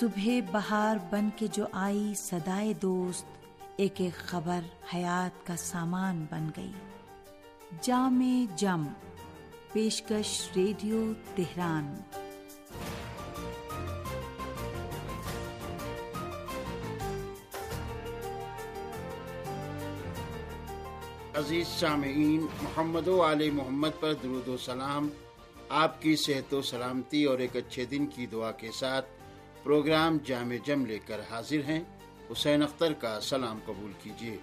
صبح بہار بن کے جو آئی سدائے دوست، ایک ایک خبر حیات کا سامان بن گئی۔ جام جم، پیشکش ریڈیو تہران۔ عزیز سامعین، محمد و علیہ محمد پر درود و سلام۔ آپ کی صحت و سلامتی اور ایک اچھے دن کی دعا کے ساتھ پروگرام جامع جم لے کر حاضر ہیں۔ حسین اختر کا سلام قبول کیجیے۔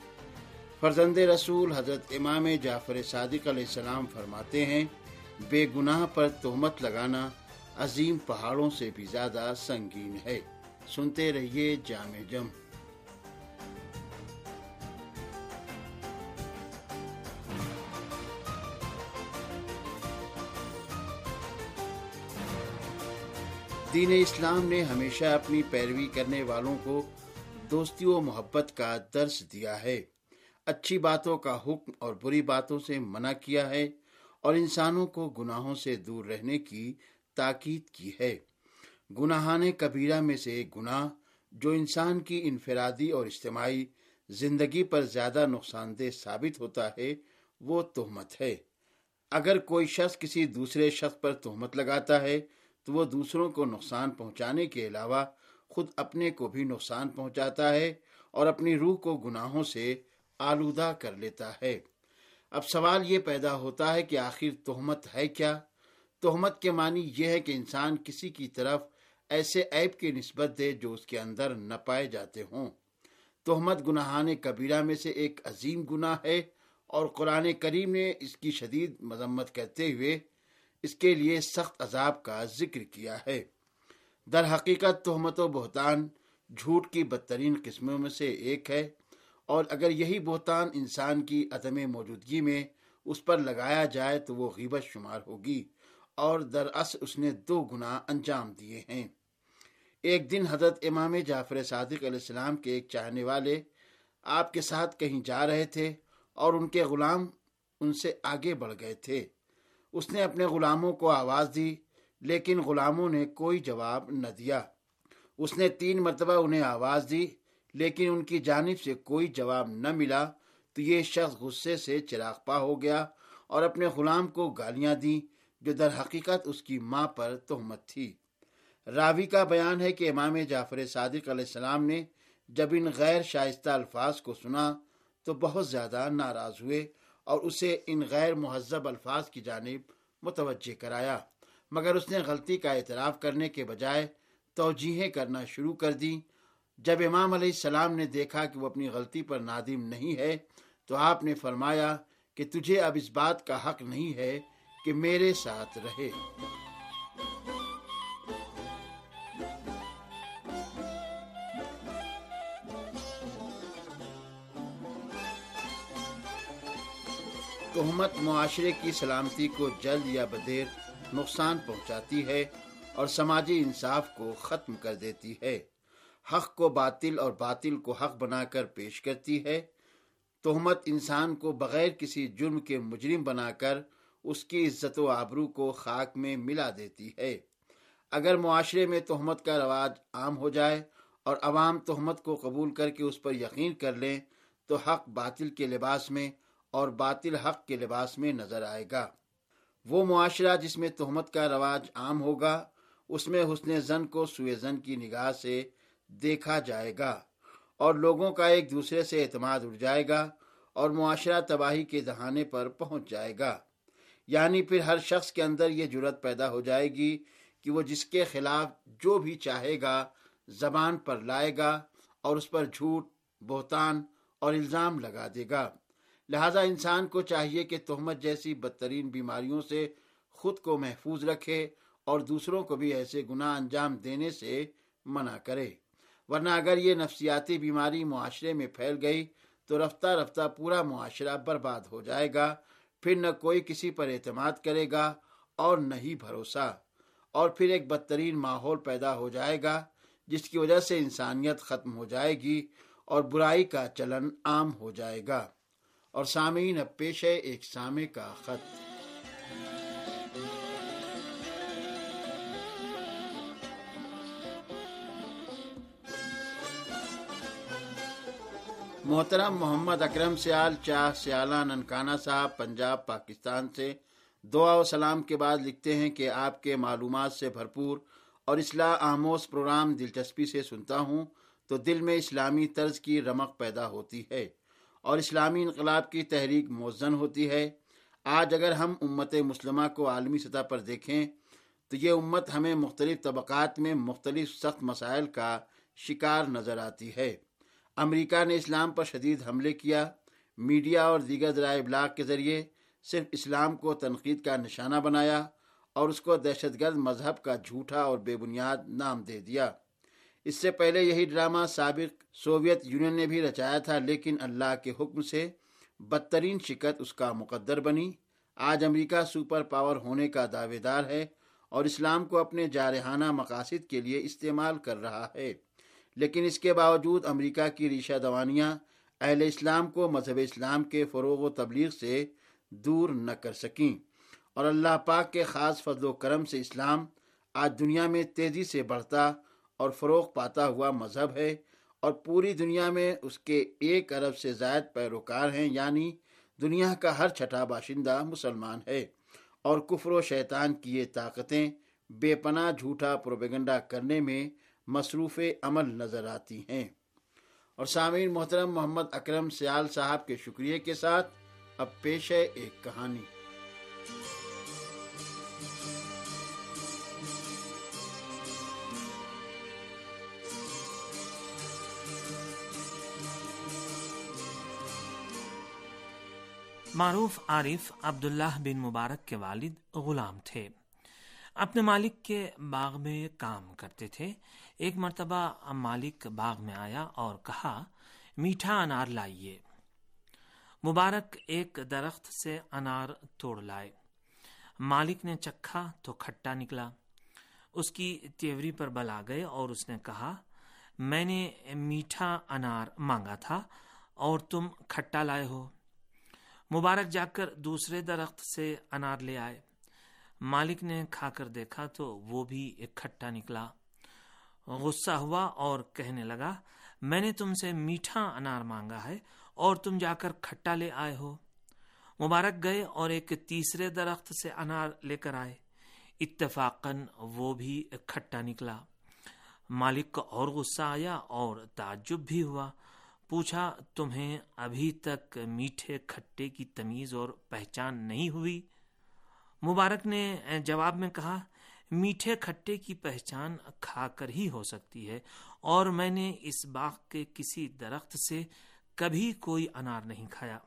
فرزند رسول حضرت امام جعفر صادق علیہ السلام فرماتے ہیں، بے گناہ پر تہمت لگانا عظیم پہاڑوں سے بھی زیادہ سنگین ہے۔ سنتے رہیے جامع جم۔ دین اسلام نے ہمیشہ اپنی پیروی کرنے والوں کو دوستی و محبت کا درس دیا ہے۔ اچھی باتوں کا حکم اور بری باتوں سے منع کیا ہے اور انسانوں کو گناہوں سے دور رہنے کی تاکید کی ہے۔ گناہان کبیرہ میں سے ایک گناہ جو انسان کی انفرادی اور اجتماعی زندگی پر زیادہ نقصان دہ ثابت ہوتا ہے، وہ تہمت ہے۔ اگر کوئی شخص کسی دوسرے شخص پر تہمت لگاتا ہے تو وہ دوسروں کو نقصان پہنچانے کے علاوہ خود اپنے کو بھی نقصان پہنچاتا ہے اور اپنی روح کو گناہوں سے آلودہ کر لیتا ہے۔ اب سوال یہ پیدا ہوتا ہے کہ آخر تہمت ہے کیا؟ تہمت کے معنی یہ ہے کہ انسان کسی کی طرف ایسے عیب کی نسبت دے جو اس کے اندر نہ پائے جاتے ہوں۔ تہمت گناہان کبیرہ میں سے ایک عظیم گناہ ہے اور قرآن کریم نے اس کی شدید مذمت کرتے ہوئے اس کے لیے سخت عذاب کا ذکر کیا ہے۔ در حقیقت تہمت و بہتان جھوٹ کی بدترین قسموں میں سے ایک ہے اور اگر یہی بہتان انسان کی عدم موجودگی میں اس پر لگایا جائے تو وہ غیبت شمار ہوگی اور دراصل اس نے دو گنا انجام دیے ہیں۔ ایک دن حضرت امام جعفر صادق علیہ السلام کے ایک چاہنے والے آپ کے ساتھ کہیں جا رہے تھے اور ان کے غلام ان سے آگے بڑھ گئے تھے۔ اس نے اپنے غلاموں کو آواز دی، لیکن غلاموں نے کوئی جواب نہ دیا۔ اس نے تین مرتبہ انہیں آواز دی، لیکن ان کی جانب سے کوئی جواب نہ ملا۔ تو یہ شخص غصے سے چراغ پا ہو گیا اور اپنے غلام کو گالیاں دی جو در حقیقت اس کی ماں پر تہمت تھی۔ راوی کا بیان ہے کہ امام جعفر صادق علیہ السلام نے جب ان غیر شائستہ الفاظ کو سنا تو بہت زیادہ ناراض ہوئے۔ اور اسے ان غیر مہذب الفاظ کی جانب متوجہ کرایا، مگر اس نے غلطی کا اعتراف کرنے کے بجائے توجیہیں کرنا شروع کر دی جب امام علیہ السلام نے دیکھا کہ وہ اپنی غلطی پر نادم نہیں ہے، تو آپ نے فرمایا کہ تجھے اب اس بات کا حق نہیں ہے کہ میرے ساتھ رہے۔ تہمت معاشرے کی سلامتی کو جلد یا بدیر نقصان پہنچاتی ہے اور سماجی انصاف کو ختم کر دیتی ہے۔ حق کو باطل اور باطل کو حق بنا کر پیش کرتی ہے۔ تہمت انسان کو بغیر کسی جرم کے مجرم بنا کر اس کی عزت و آبرو کو خاک میں ملا دیتی ہے۔ اگر معاشرے میں تہمت کا رواج عام ہو جائے اور عوام تہمت کو قبول کر کے اس پر یقین کر لیں، تو حق باطل کے لباس میں اور باطل حق کے لباس میں نظر آئے گا۔ وہ معاشرہ جس میں تہمت کا رواج عام ہوگا، اس میں حسن زن کو سوئے زن کی نگاہ سے دیکھا جائے گا اور لوگوں کا ایک دوسرے سے اعتماد اڑ جائے گا اور معاشرہ تباہی کے دہانے پر پہنچ جائے گا۔ یعنی پھر ہر شخص کے اندر یہ جرت پیدا ہو جائے گی کہ وہ جس کے خلاف جو بھی چاہے گا، زبان پر لائے گا اور اس پر جھوٹ، بہتان اور الزام لگا دے گا۔ لہذا انسان کو چاہیے کہ تہمت جیسی بدترین بیماریوں سے خود کو محفوظ رکھے اور دوسروں کو بھی ایسے گناہ انجام دینے سے منع کرے۔ ورنہ اگر یہ نفسیاتی بیماری معاشرے میں پھیل گئی تو رفتہ رفتہ پورا معاشرہ برباد ہو جائے گا، پھر نہ کوئی کسی پر اعتماد کرے گا اور نہ ہی بھروسہ۔ اور پھر ایک بدترین ماحول پیدا ہو جائے گا، جس کی وجہ سے انسانیت ختم ہو جائے گی اور برائی کا چلن عام ہو جائے گا۔ اور سامعین، اب پیش ہے ایک سامع کا خط۔ محترم محمد اکرم سیال، چاہ سیالہ ننکانہ صاحب، پنجاب، پاکستان سے دعا و سلام کے بعد لکھتے ہیں کہ آپ کے معلومات سے بھرپور اور اصلاح آموز پروگرام دلچسپی سے سنتا ہوں تو دل میں اسلامی طرز کی رمق پیدا ہوتی ہے۔ اور اسلامی انقلاب کی تحریک موزن ہوتی ہے۔ آج اگر ہم امت مسلمہ کو عالمی سطح پر دیکھیں، تو یہ امت ہمیں مختلف طبقات میں مختلف سخت مسائل کا شکار نظر آتی ہے۔ امریکہ نے اسلام پر شدید حملے کیا۔ میڈیا اور دیگر ذرائع ابلاغ کے ذریعے صرف اسلام کو تنقید کا نشانہ بنایا اور اس کو دہشت گرد مذہب کا جھوٹا اور بے بنیاد نام دے دیا۔ اس سے پہلے یہی ڈرامہ سابق سوویت یونین نے بھی رچایا تھا، لیکن اللہ کے حکم سے بدترین شکت اس کا مقدر بنی۔ آج امریکہ سپر پاور ہونے کا دعوے دار ہے اور اسلام کو اپنے جارحانہ مقاصد کے لیے استعمال کر رہا ہے۔ لیکن اس کے باوجود امریکہ کی ریشہ دوانیاں اہل اسلام کو مذہب اسلام کے فروغ و تبلیغ سے دور نہ کر سکیں۔ اور اللہ پاک کے خاص فضل و کرم سے اسلام آج دنیا میں تیزی سے بڑھتا اور فروغ پاتا ہوا مذہب ہے اور پوری دنیا میں اس کے ایک ارب سے زائد پیروکار ہیں یعنی دنیا کا ہر چھٹا باشندہ مسلمان ہے۔ اور کفر و شیطان کی یہ طاقتیں بے پناہ جھوٹا پروپیگنڈا کرنے میں مصروف عمل نظر آتی ہیں۔ اور سامعین محترم، محمد اکرم سیال صاحب کے شکریہ کے ساتھ اب پیش ہے ایک کہانی۔ معروف عارف عبداللہ بن مبارک کے والد غلام تھے۔ اپنے مالک کے باغ میں کام کرتے تھے۔ ایک مرتبہ مالک باغ میں آیا اور کہا، میٹھا انار لائیے۔ مبارک ایک درخت سے انار توڑ لائے۔ مالک نے چکھا تو کھٹا نکلا۔ اس کی تیوری پر بل آ گئے اور اس نے کہا، میں نے میٹھا انار مانگا تھا اور تم کھٹا لائے ہو۔ مبارک جا کر دوسرے درخت سے انار لے آئے۔ مالک نے کھا کر دیکھا تو وہ بھی ایک کھٹا نکلا۔ غصہ ہوا اور کہنے لگا، میں نے تم سے میٹھا انار مانگا ہے اور تم جا کر کھٹا لے آئے ہو۔ مبارک گئے اور ایک تیسرے درخت سے انار لے کر آئے۔ اتفاقن وہ بھی کھٹا نکلا۔ مالک کو اور غصہ آیا اور تعجب بھی ہوا۔ پوچھا، تمہیں ابھی تک میٹھے کھٹے کی تمیز اور پہچان نہیں ہوئی؟ مبارک نے جواب میں کہا، میٹھے کھٹے کی پہچان کھا کر ہی ہو سکتی ہے، اور میں نے اس باغ کے کسی درخت سے کبھی کوئی انار نہیں کھایا۔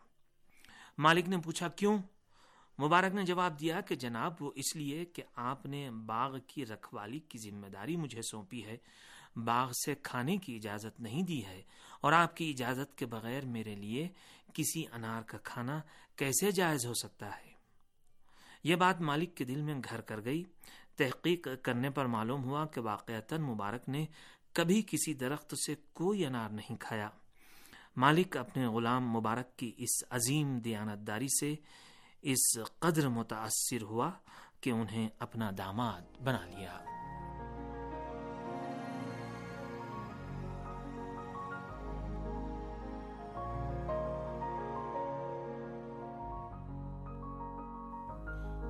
مالک نے پوچھا، کیوں؟ مبارک نے جواب دیا کہ، جناب، وہ اس لیے کہ آپ نے باغ کی رکھوالی کی ذمہ داری مجھے سونپی ہے۔ باغ سے کھانے کی اجازت نہیں دی ہے اور آپ کی اجازت کے بغیر میرے لیے کسی انار کا کھانا کیسے جائز ہو سکتا ہے؟ یہ بات مالک کے دل میں گھر کر گئی۔ تحقیق کرنے پر معلوم ہوا کہ واقعتا مبارک نے کبھی کسی درخت سے کوئی انار نہیں کھایا۔ مالک اپنے غلام مبارک کی اس عظیم دیانتداری سے اس قدر متاثر ہوا کہ انہیں اپنا داماد بنا لیا۔